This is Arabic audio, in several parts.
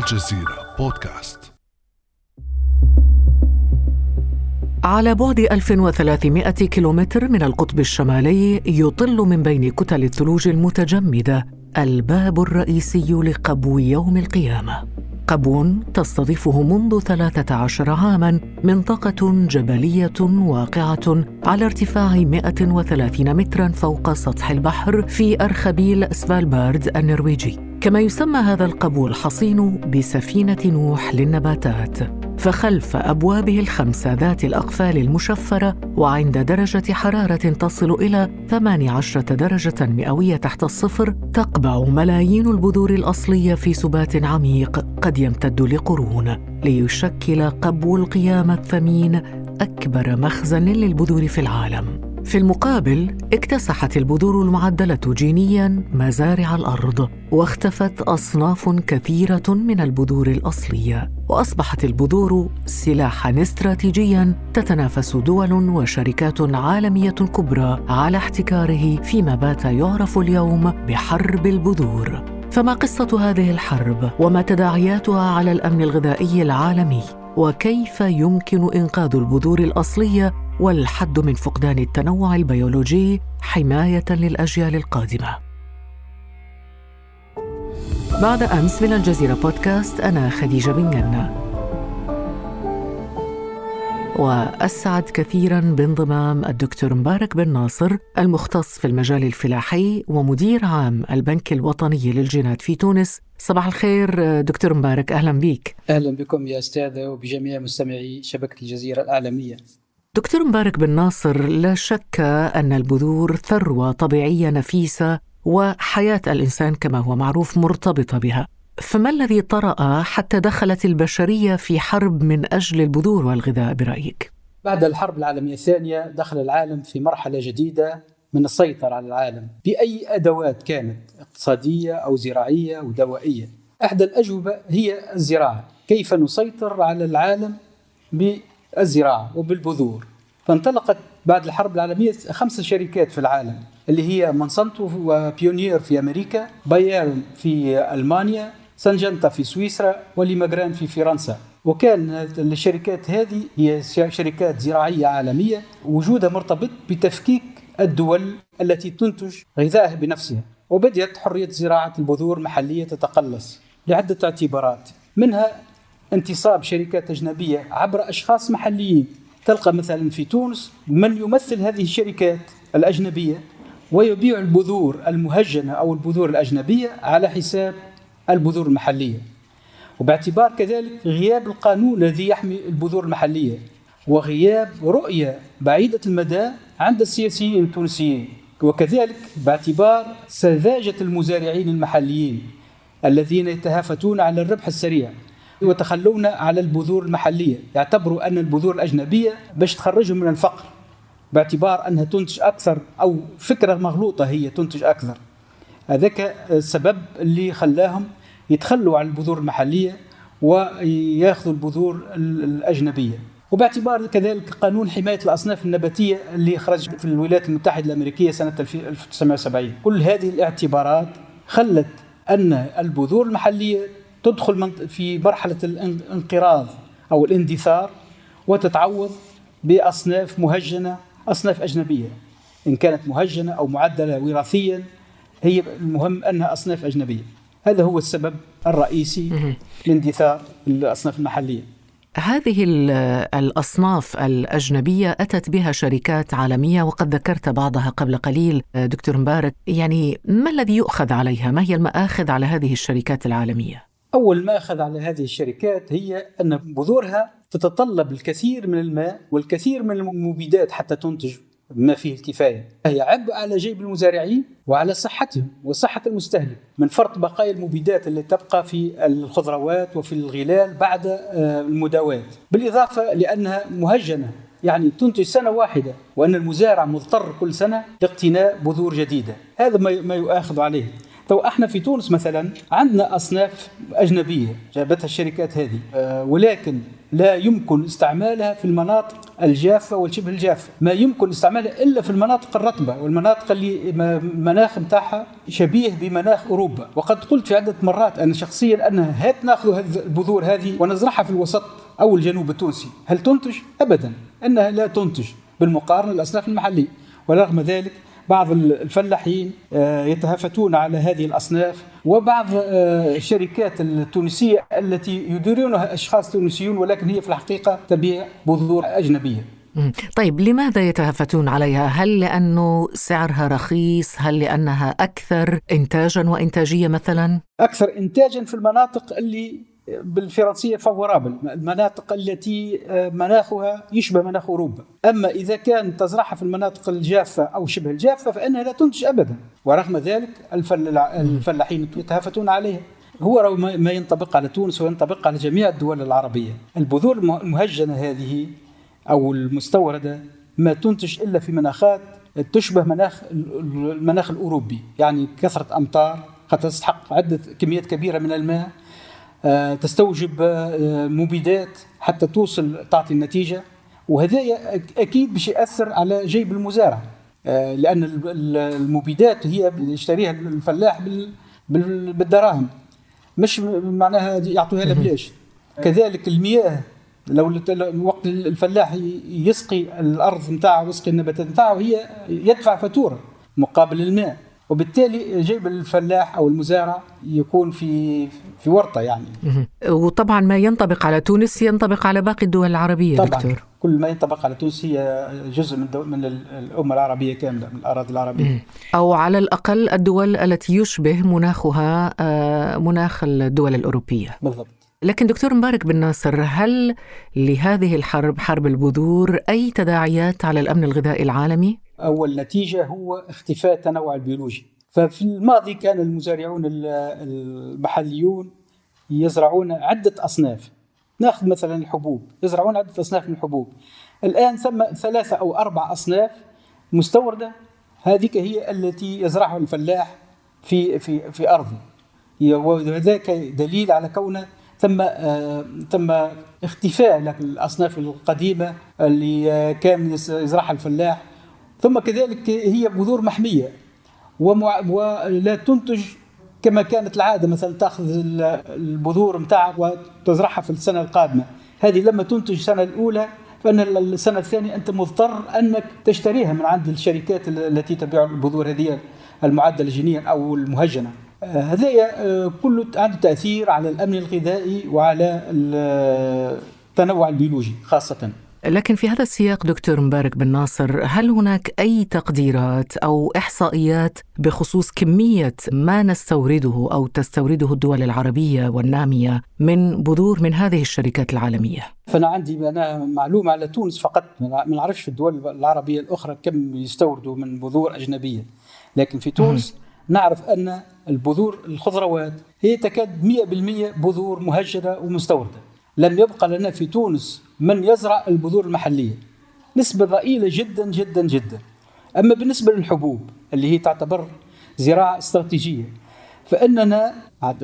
الجزيرة بودكاست. على بعد 1300 كيلومتر من القطب الشمالي يطل من بين كتل الثلوج المتجمدة الباب الرئيسي لقبو يوم القيامة. قبون تستضيفه منذ 13 عاما منطقة جبلية واقعة على ارتفاع 130 مترا فوق سطح البحر في أرخبيل سفالبارد النرويجي. كما يسمى هذا القبو الحصين بسفينة نوح للنباتات فخلف أبوابه الخمسة ذات الأقفال المشفرة وعند درجة حرارة تصل إلى 18 درجة مئوية تحت الصفر تقبع ملايين البذور الأصلية في سبات عميق قد يمتد لقرون ليشكل قبو القيامة الثمين أكبر مخزن للبذور في العالم. في المقابل اكتسحت البذور المعدلة جينيا مزارع الأرض واختفت أصناف كثيرة من البذور الأصلية وأصبحت البذور سلاحا استراتيجيا تتنافس دول وشركات عالمية كبرى على احتكاره فيما بات يعرف اليوم بحرب البذور. فما قصة هذه الحرب؟ وما تداعياتها على الأمن الغذائي العالمي؟ وكيف يمكن إنقاذ البذور الأصلية والحد من فقدان التنوع البيولوجي حماية للأجيال القادمة. بعد أمس من الجزيرة بودكاست أنا خديجة بن قنة وأسعد كثيرا بانضمام الدكتور مبارك بن ناصر المختص في المجال الفلاحي ومدير عام البنك الوطني للجينات في تونس. صباح الخير دكتور مبارك أهلا بك أهلا بكم يا أستاذة وبجميع مستمعي شبكة الجزيرة العالمية. دكتور مبارك بن ناصر لا شك أن البذور ثروة طبيعية نفيسة وحياة الإنسان كما هو معروف مرتبطة بها. فما الذي طرأ حتى دخلت البشرية في حرب من أجل البذور والغذاء برأيك؟ بعد الحرب العالمية الثانية دخل العالم في مرحلة جديدة من السيطرة على العالم. بأي أدوات كانت؟ اقتصادية أو زراعية أو دوائية. أحدى الأجوبة هي الزراعة. كيف نسيطر على العالم بالزراعة وبالبذور؟ فانطلقت بعد الحرب العالمية خمس شركات في العالم اللي هي مونسانتو وبيونير في أمريكا باير في ألمانيا سنجنتا في سويسرا وليماغران في فرنسا. وكان الشركات هذه هي شركات زراعية عالمية وجودها مرتبط بتفكيك الدول التي تنتج غذائها بنفسها. وبدأت حرية زراعة البذور محلية تتقلص لعدة اعتبارات منها انتصاب شركات أجنبية عبر أشخاص محليين. تلقى مثلا في تونس من يمثل هذه الشركات الأجنبية ويبيع البذور المهجنة أو البذور الأجنبية على حساب البذور المحلية. وباعتبار كذلك غياب القانون الذي يحمي البذور المحلية وغياب رؤية بعيدة المدى عند السياسيين التونسيين. وكذلك باعتبار سذاجة المزارعين المحليين الذين يتهافتون على الربح السريع. وتخلون على البذور المحلية. يعتبروا أن البذور الأجنبية باش تخرجهم من الفقر باعتبار أنها تنتج أكثر أو فكرة مغلوطة هي تنتج أكثر. هذاك السبب اللي خلاهم يتخلوا عن البذور المحلية وياخذوا البذور الأجنبية. وباعتبار كذلك قانون حماية الأصناف النباتية اللي خرج في الولايات المتحدة الأمريكية سنة 1970 كل هذه الاعتبارات خلت أن البذور المحلية تدخل في مرحلة الانقراض أو الاندثار وتتعوض بأصناف مهجنة أصناف أجنبية. إن كانت مهجنة أو معدلة وراثيا هي المهم أنها أصناف أجنبية. هذا هو السبب الرئيسي لاندثار الأصناف المحلية. هذه الأصناف الأجنبية أتت بها شركات عالمية وقد ذكرت بعضها قبل قليل دكتور مبارك. يعني ما الذي يؤخذ عليها؟ ما هي المآخذ على هذه الشركات العالمية؟ أول ما أخذ على هذه الشركات هي أن بذورها تتطلب الكثير من الماء والكثير من المبيدات حتى تنتج ما فيه الكفاية. هي عبء على جيب المزارعين وعلى صحتهم وصحة المستهلك من فرط بقايا المبيدات اللي تبقى في الخضروات وفي الغلال بعد آه، المداواة. بالإضافة لأنها مهجنة يعني تنتج سنة واحدة وأن المزارع مضطر كل سنة لاقتناء بذور جديدة. هذا ما يؤاخذ عليه. تو إحنا في تونس مثلا عندنا أصناف أجنبية جابتها الشركات هذه أه ولكن لا يمكن استعمالها في المناطق الجافة والشبه الجافة، ما يمكن استعمالها إلا في المناطق الرطبة والمناطق اللي المناخ نتاعها شبيه بمناخ أوروبا، وقد قلت في عدة مرات أنا شخصيا ان هات ناخذ البذور هذه ونزرعها في الوسط أو الجنوب التونسي، هل تنتج؟ ابدا، إنها لا تنتج بالمقارنة الاصناف المحلية، ورغم ذلك بعض الفلاحين آه، يتهافتون على هذه الأصناف وبعض آه، الشركات التونسية التي يديرونها أشخاص تونسيون ولكن هي في الحقيقة تبيع بذور أجنبية طيب لماذا يتهافتون عليها؟ هل لأنه سعرها رخيص؟ هل لأنها أكثر إنتاجا وإنتاجية مثلا؟ أكثر إنتاجا في المناطق اللي بالفرنسية فورابل المناطق التي آه، مناخها يشبه مناخ أوروبا. أما إذا كان تزرعها في المناطق الجافة أو شبه الجافة فإنها لا تنتج ابدا. ورغم ذلك الفلاحين يتهافتون عليها. هو ما ينطبق على تونس وينطبق على جميع الدول العربية. البذور المهجنة هذه أو المستوردة ما تنتج إلا في مناخات تشبه مناخ المناخ الأوروبي. يعني كثرة أمطار قد تستحق عدة كميات كبيرة من الماء. تستوجب آه، مبيدات حتى توصل تعطي النتيجة. وهذا أكيد باش يأثر على جيب المزارع. آه، لأن المبيدات هي يشتريها الفلاح بالدراهم. مش معناها يعطوها له بلاش. كذلك المياه لو وقت الفلاح يسقي الأرض نتاعه ويسقي النباتات نتاعه هي يدفع فاتورة مقابل الماء. وبالتالي جيب الفلاح أو المزارع يكون في في ورطة يعني. وطبعا ما ينطبق على تونس ينطبق على باقي الدول العربية طبعا. دكتور. كل ما ينطبق على تونس هي جزء من من الأمة العربية كاملة من الأراضي العربية. أو على الأقل الدول التي يشبه مناخها آه، مناخ الدول الأوروبية. بالضبط. لكن دكتور مبارك بن ناصر هل لهذه الحرب حرب البذور أي تداعيات على الأمن الغذائي العالمي؟ اول نتيجه هو اختفاء التنوع البيولوجي. ففي الماضي كان المزارعون المحليون يزرعون عدة أصناف. ناخذ مثلا الحبوب يزرعون عدة أصناف من الحبوب. الآن ثم ثلاثة أو أربع أصناف مستوردة. هذيك هي التي يزرعها الفلاح في في في أرضه. وذاك دليل على كونه ثم آه ثم اختفاء الأصناف القديمة اللي كان يزرعها الفلاح. ثم كذلك هي بذور محمية. ولا تنتج كما كانت العادة مثلا تأخذ البذور نتاعك وتزرعها في السنة القادمة. هذه لما تنتج السنة الأولى فإن السنة الثانية أنت مضطر أنك تشتريها من عند الشركات التي تبيع البذور هذه المعدله جينيا أو المهجنة. آه، هذا آه، كله عنده تأثير على الأمن الغذائي وعلى التنوع البيولوجي خاصة. لكن في هذا السياق دكتور مبارك بن ناصر هل هناك أي تقديرات أو إحصائيات بخصوص كمية ما نستورده أو تستورده الدول العربية والنامية من بذور من هذه الشركات العالمية؟ فأنا عندي أنا معلومة على تونس فقط. ما نعرفش في الدول العربية الأخرى كم يستوردوا من بذور أجنبية. لكن في تونس نعرف أن البذور الخضروات هي تكاد 100% بذور مهجرة ومستوردة. لم يبقى لنا في تونس من يزرع البذور المحلية. نسبة ضئيلة جدا جدا جدا. أما بالنسبة للحبوب اللي هي تعتبر زراعة استراتيجية فإننا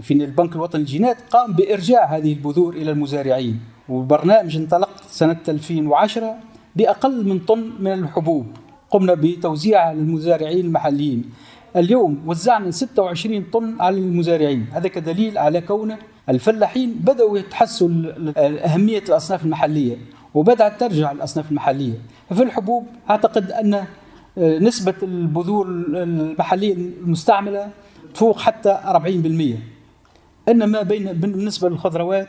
في البنك الوطني للجينات قام بإرجاع هذه البذور إلى المزارعين. وبرنامج انطلق سنة 2010 بأقل من طن من الحبوب. قمنا بتوزيعها للمزارعين المحليين. اليوم وزعنا 26 طن على المزارعين. هذا كدليل على كونه الفلاحين بدأوا يتحسوا أهمية الأصناف المحلية وبدأت ترجع الأصناف المحلية. ففي الحبوب أعتقد أن آه، نسبة البذور المحلية المستعملة تفوق حتى 40% إنما بين بالنسبة للخضروات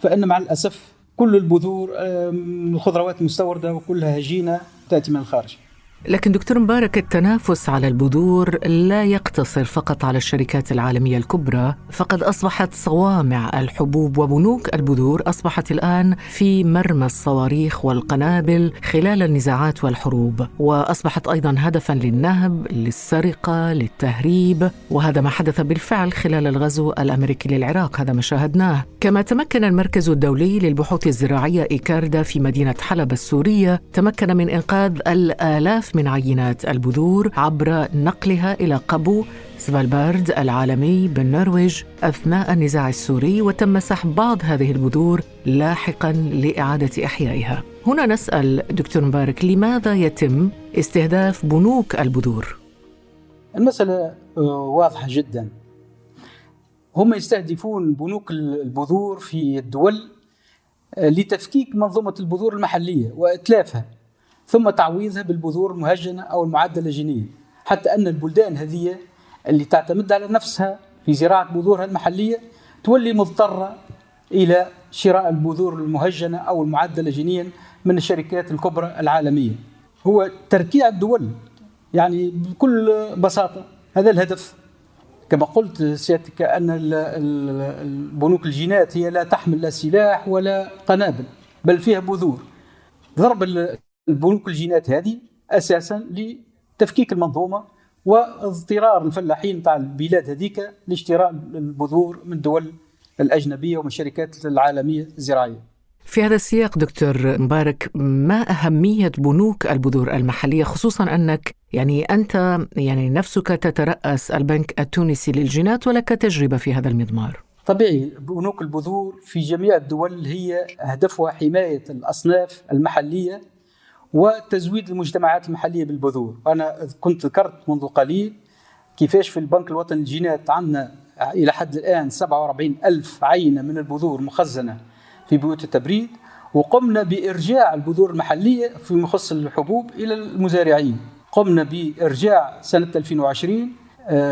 فإن مع الأسف كل البذور الخضروات المستوردة وكلها هجينة تأتي من الخارج. لكن دكتور مبارك التنافس على البذور لا يقتصر فقط على الشركات العالمية الكبرى فقد أصبحت صوامع الحبوب وبنوك البذور أصبحت الآن في مرمى الصواريخ والقنابل خلال النزاعات والحروب. وأصبحت أيضا هدفا للنهب للسرقة للتهريب وهذا ما حدث بالفعل خلال الغزو الأمريكي للعراق هذا ما شاهدناه. كما تمكن المركز الدولي للبحوث الزراعية إيكاردا في مدينة حلب السورية تمكن من إنقاذ الآلاف آلاف من عينات البذور عبر نقلها إلى قبو سفالبارد العالمي بالنرويج أثناء النزاع السوري وتم سحب بعض هذه البذور لاحقا لإعادة إحيائها. هنا نسأل دكتور مبارك لماذا يتم استهداف بنوك البذور؟ المسألة آه، واضحة جدا. هم يستهدفون بنوك البذور في الدول آه، لتفكيك منظومة البذور المحلية وإتلافها. ثم تعويضها بالبذور المهجنة أو المعدلة جينيا حتى أن البلدان هذه اللي تعتمد على نفسها في زراعة بذورها المحلية تولي مضطرة إلى شراء البذور المهجنة أو المعدلة جينيا من الشركات الكبرى العالمية. هو تركيع الدول يعني بكل بساطة هذا الهدف. كما قلت سيادتك أن البنوك الجينات هي لا تحمل لا سلاح ولا قنابل بل فيها بذور. ضرب البنوك الجينات هذه أساسا لتفكيك المنظومة واضطرار الفلاحين تاع البلاد هذيك لاشتراء البذور من الدول الأجنبية ومن الشركات العالمية الزراعية. في هذا السياق دكتور مبارك ما أهمية بنوك البذور المحلية؟ خصوصا أنك يعني أنت يعني نفسك تترأس البنك التونسي للجينات ولك تجربة في هذا المضمار. طبيعي بنوك البذور في جميع الدول هي هدفها حماية الأصناف المحلية وتزويد المجتمعات المحلية بالبذور. أنا كنت ذكرت منذ قليل كيفاش في البنك الوطني للجينات عندنا إلى حد الآن 47 ألف عينة من البذور مخزنة في بيوت التبريد وقمنا بإرجاع البذور المحلية فيما يخص الحبوب إلى المزارعين. قمنا بإرجاع سنة 2020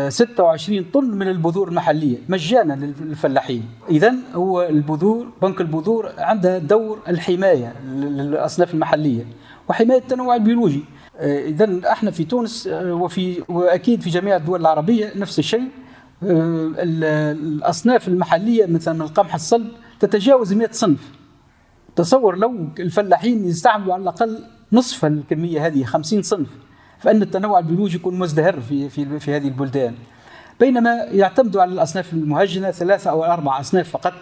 26 آه، طن من البذور المحلية مجانا للفلاحين. إذا هو البذور بنك البذور عنده دور الحماية للأصناف المحلية. وحماية التنوع البيولوجي. آه، إذا إحنا في تونس آه، وفي وأكيد في جميع الدول العربية نفس الشيء. الأصناف المحلية مثلا من القمح الصلب تتجاوز 100 صنف. تصور لو الفلاحين يستعملوا على الأقل نصف الكمية هذه 50 صنف فإن التنوع البيولوجي يكون مزدهر في في في هذه البلدان. بينما يعتمدوا على الأصناف المهجنة ثلاثة أو أربع أصناف فقط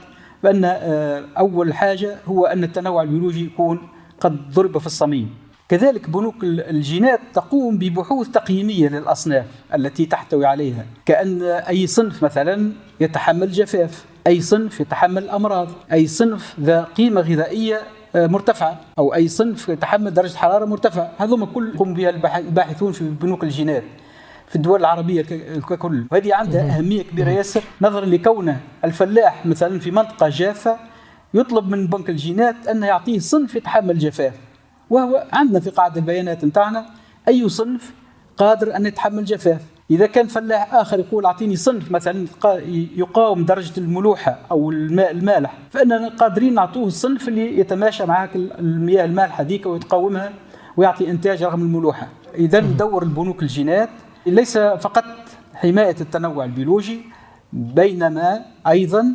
آه، أول حاجة هو أن التنوع البيولوجي يكون قد ضرب في الصميم. كذلك بنوك الجينات تقوم ببحوث تقييمية للأصناف التي تحتوي عليها. كأن أي صنف مثلا يتحمل جفاف أي صنف يتحمل أمراض أي صنف ذا قيمة غذائية مرتفعة أو أي صنف يتحمل درجة حرارة مرتفعة. هذوما كل يقوم بها الباحثون في بنوك الجينات في الدول العربية ككل. وهذه عندها أهمية كبيرة ياسر نظرا لكونه الفلاح مثلا في منطقة جافة يطلب من بنك الجينات انه يعطيه صنف يتحمل الجفاف. وهو عندنا في قاعدة البيانات نتاعنا أي صنف قادر أن يتحمل جفاف إذا كان فلاح آخر يقول أعطيني صنف مثلا يقاوم درجة الملوحة أو الماء المالح فإننا قادرين نعطوه الصنف اللي يتماشى معك المياه المالحة ذيك ويتقاومها ويعطي إنتاج رغم الملوحة. إذا دور البنوك الجينات. ليس فقط حماية التنوع البيولوجي بينما أيضا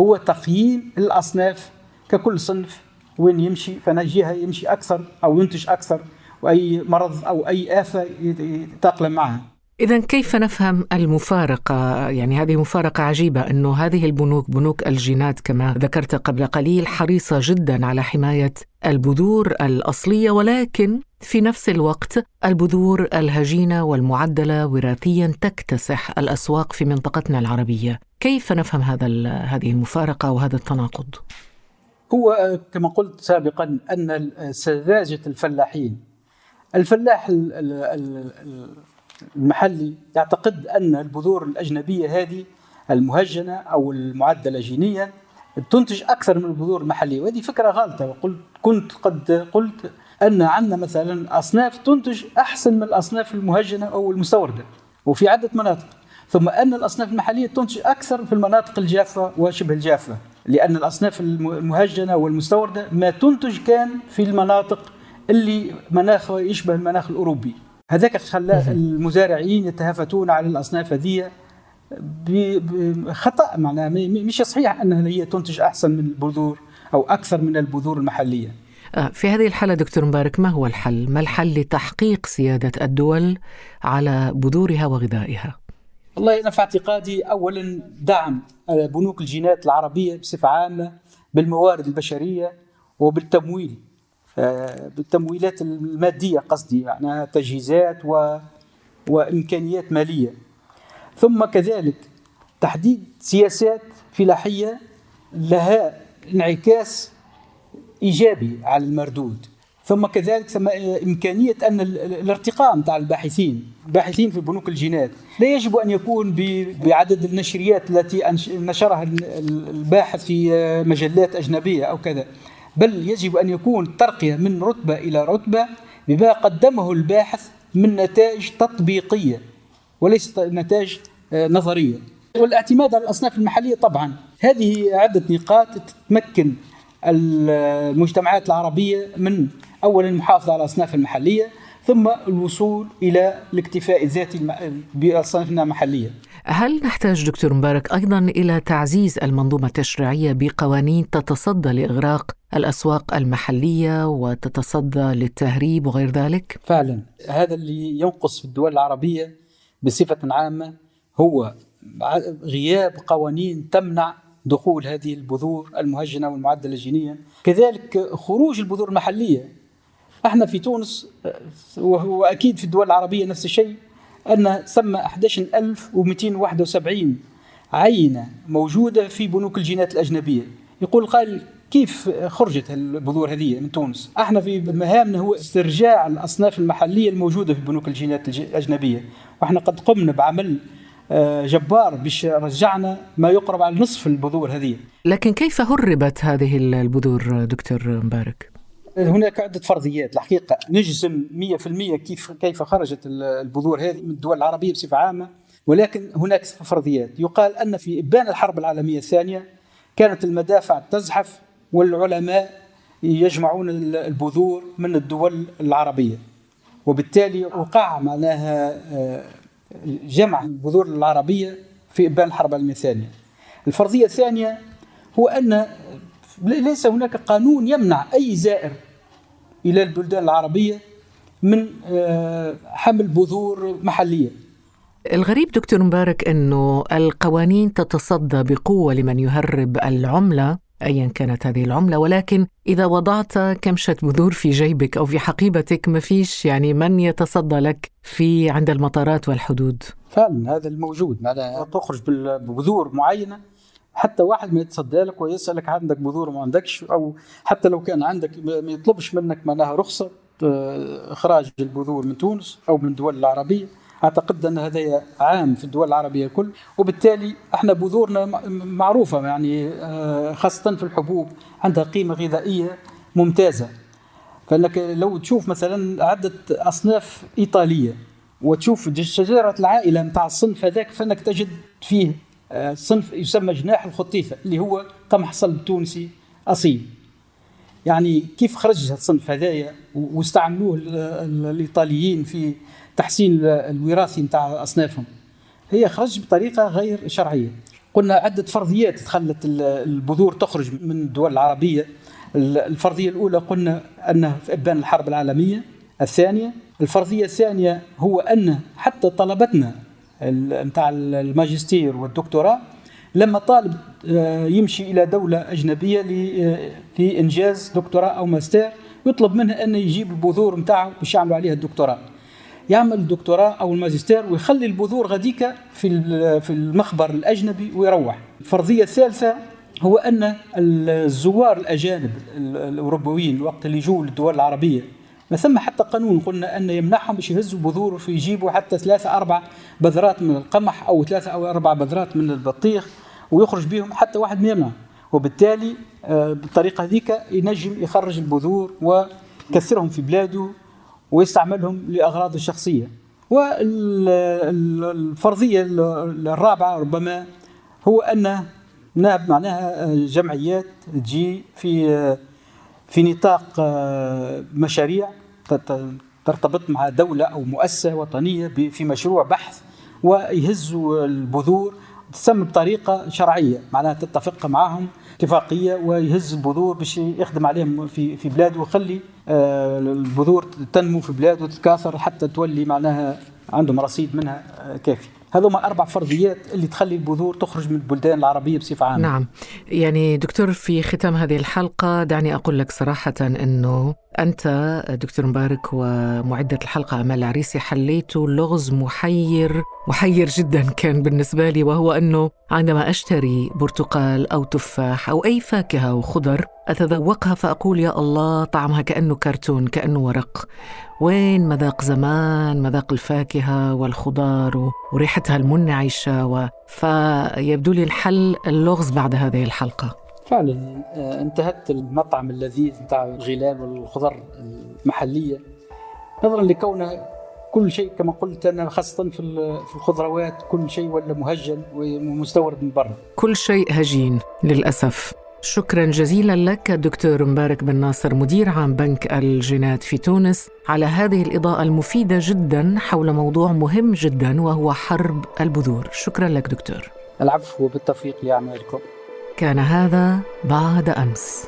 هو تقييم الأصناف ككل صنف. وين يمشي؟ فنجيها يمشي أكثر أو ينتج أكثر وأي مرض أو أي آفة يتأقلم معها. إذا كيف نفهم المفارقة؟ يعني هذه مفارقة عجيبة أنه هذه البنوك بنوك الجينات كما ذكرت قبل قليل حريصة جدا على حماية البذور الأصلية ولكن في نفس الوقت البذور الهجينة والمعدلة وراثيا تكتسح الأسواق في منطقتنا العربية. كيف نفهم هذا هذه المفارقة وهذا التناقض؟ هو كما قلت سابقا أن سذاجة الفلاحين. الفلاح المحلي يعتقد أن البذور الأجنبية هذه المهجنة أو المعدلة جينيا تنتج أكثر من البذور المحلية وهذه فكرة غلطة وقلت كنت قد قلت أن عندنا مثلا أصناف تنتج أحسن من الأصناف المهجنة أو المستوردة وفي عدة مناطق. ثم أن الأصناف المحلية تنتج أكثر في المناطق الجافة وشبه الجافة لأن الأصناف المهجنة والمستوردة ما تنتج كان في المناطق اللي مناخها يشبه المناخ الأوروبي. هذاك خلى المزارعين يتهافتون على الأصناف هذه بخطا معناها مش صحيح أنها هي تنتج أحسن من البذور أو أكثر من البذور المحلية. في هذه الحالة دكتور مبارك ما هو الحل؟ ما الحل لتحقيق سيادة الدول على بذورها وغذائها؟ والله أنا في اعتقادي أولا دعم بنوك الجينات العربية بصفة عامة بالموارد البشرية وبالتمويل بالتمويلات المادية قصدي يعني تجهيزات و وإمكانيات مالية ثم كذلك تحديد سياسات فلاحية لها انعكاس إيجابي على المردود. ثم كذلك ثم إمكانية أن الارتقاء نتاع الباحثين. الباحثين في بنوك الجينات. لا يجب أن يكون بعدد النشريات التي نشرها الباحث في مجلات أجنبية أو كذا. بل يجب أن يكون ترقية من رتبة إلى رتبة بما قدمه الباحث من نتائج تطبيقية وليس نتائج آه، نظرية. والاعتماد على الأصناف المحلية طبعا. هذه عدة نقاط تمكن المجتمعات العربية من اولا المحافظة على الأصناف المحلية ثم الوصول إلى الاكتفاء الذاتي بأصنافنا المحلية. هل نحتاج دكتور مبارك أيضا إلى تعزيز المنظومة التشريعية بقوانين تتصدى لإغراق الأسواق المحلية وتتصدى للتهريب وغير ذلك؟ فعلا هذا اللي ينقص في الدول العربية بصفة عامة هو غياب قوانين تمنع دخول هذه البذور المهجنة والمعدلة جينيا. كذلك خروج البذور المحلية. إحنا في تونس واكيد في الدول العربية نفس الشيء أن ثم 11271 عينة موجودة في بنوك الجينات الأجنبية. يقول قال كيف خرجت البذور هذه من تونس؟ إحنا في مهامنا هو استرجاع الأصناف المحلية الموجودة في بنوك الجينات الأجنبية، وإحنا قد قمنا بعمل جبار باش رجعنا ما يقرب على نصف البذور هذه. لكن كيف هربت هذه البذور دكتور مبارك؟ هناك عدة فرضيات الحقيقة نجزم 100% كيف كيف خرجت البذور هذه من الدول العربية بصفة عامة. ولكن هناك فرضيات. يقال أن في إبان الحرب العالمية الثانية كانت المدافع تزحف والعلماء يجمعون البذور من الدول العربية. وبالتالي وقع معناها آه، جمع البذور العربية في إبان الحرب العالمية الثانية. الفرضية الثانية هو أن ليس هناك قانون يمنع أي زائر إلى البلدان العربية من آه، حمل بذور محلية. الغريب دكتور مبارك أنه القوانين تتصدى بقوة لمن يهرب العملة ايا كانت هذه العملة ولكن إذا وضعت كمشة بذور في جيبك أو في حقيبتك ما فيش يعني من يتصدى لك في عند المطارات والحدود. فعلا هذا الموجود. معناها تخرج ببذور معينة حتى واحد ما يتصدى لك ويسألك عندك بذور ما عندكش أو حتى لو كان عندك ما يطلبش منك معناها رخصة آه، إخراج البذور من تونس أو من الدول العربية. أعتقد أن هذا عام في الدول العربية كل وبالتالي إحنا بذورنا معروفة يعني آه، خاصة في الحبوب عندها قيمة غذائية ممتازة. فإنك لو تشوف مثلا عدة أصناف إيطالية وتشوف شجرة العائلة نتاع الصنف هذاك فإنك تجد فيه آه، صنف يسمى جناح الخطيفة اللي هو قمح صلب تونسي أصيل. يعني كيف خرج الصنف هذايا واستعملوه الإيطاليين في التحسين الوراثي نتاع أصنافهم. هي خرج بطريقة غير شرعية. قلنا عدة فرضيات خلت البذور تخرج من الدول العربية. الفرضية الأولى قلنا انها في إبان الحرب العالمية. الثانية الفرضية الثانية هو أن حتى طلبتنا نتاع الماجستير والدكتوراه لما طالب آه، يمشي إلى دولة أجنبية آه، لإنجاز دكتوراه أو ماستر يطلب منه انه يجيب البذور نتاعه باش يعملوا عليها الدكتوراه. يعمل الدكتوراه أو الماجستير ويخلي البذور غاديك في في المخبر الأجنبي ويروح. الفرضية الثالثة هو أن الزوار الأجانب الأوروبيين الوقت اللي يجوا للدول العربية ما ثم حتى قانون قلنا أن يمنعهم باش يهزوا بذور في يجيبوا حتى ثلاثة أربع بذرات من القمح أو ثلاثة أو أربع بذرات من البطيخ ويخرج بهم حتى واحد ما يمنع وبالتالي آه، بالطريقة هذيك ينجم يخرج البذور ويكثرهم في بلاده ويستعملهم لأغراضه الشخصية. والفرضية الرابعة ربما هو أن معناها جمعيات تجي في في نطاق مشاريع ترتبط مع دولة أو مؤسسة وطنية في مشروع بحث ويهزوا البذور تسمى بطريقة شرعية. معناها تتفق معهم اتفاقية ويهز البذور باش يخدم عليهم في في بلاده ويخلي البذور تنمو في بلاده وتتكاثر حتى تولي معناها عندهم رصيد منها آه، كافي. هذوما أربع فرضيات اللي تخلي البذور تخرج من البلدان العربية بصفة عامة نعم يعني دكتور في ختام هذه الحلقة دعني أقول لك صراحة أنه أنت دكتور مبارك ومعدة الحلقة أمال العريسي حليتوا لغز محير محير جدا كان بالنسبة لي وهو أنه عندما أشتري برتقال أو تفاح أو أي فاكهة وخضر أتذوقها فأقول يا الله طعمها كأنه كرتون كأنه ورق. وين مذاق زمان مذاق الفاكهة والخضار وريحتها المنعشة و... فيبدو لي الحل اللغز بعد هذه الحلقة. فعلا آه، انتهت المطعم اللذيذ نتاع الغلال والخضر المحلية. نظرا لكونه كل شيء كما قلت أنا خاصة في في الخضروات كل شيء ولا مهجن ومستورد من برا. كل شيء هجين للأسف. شكرا جزيلا لك دكتور مبارك بن ناصر مدير عام بنك الجينات في تونس على هذه الإضاءة المفيدة جدا حول موضوع مهم جدا وهو حرب البذور. شكرا لك دكتور. العفو بالتوفيق لاعمالكم كان هذا بعد أمس.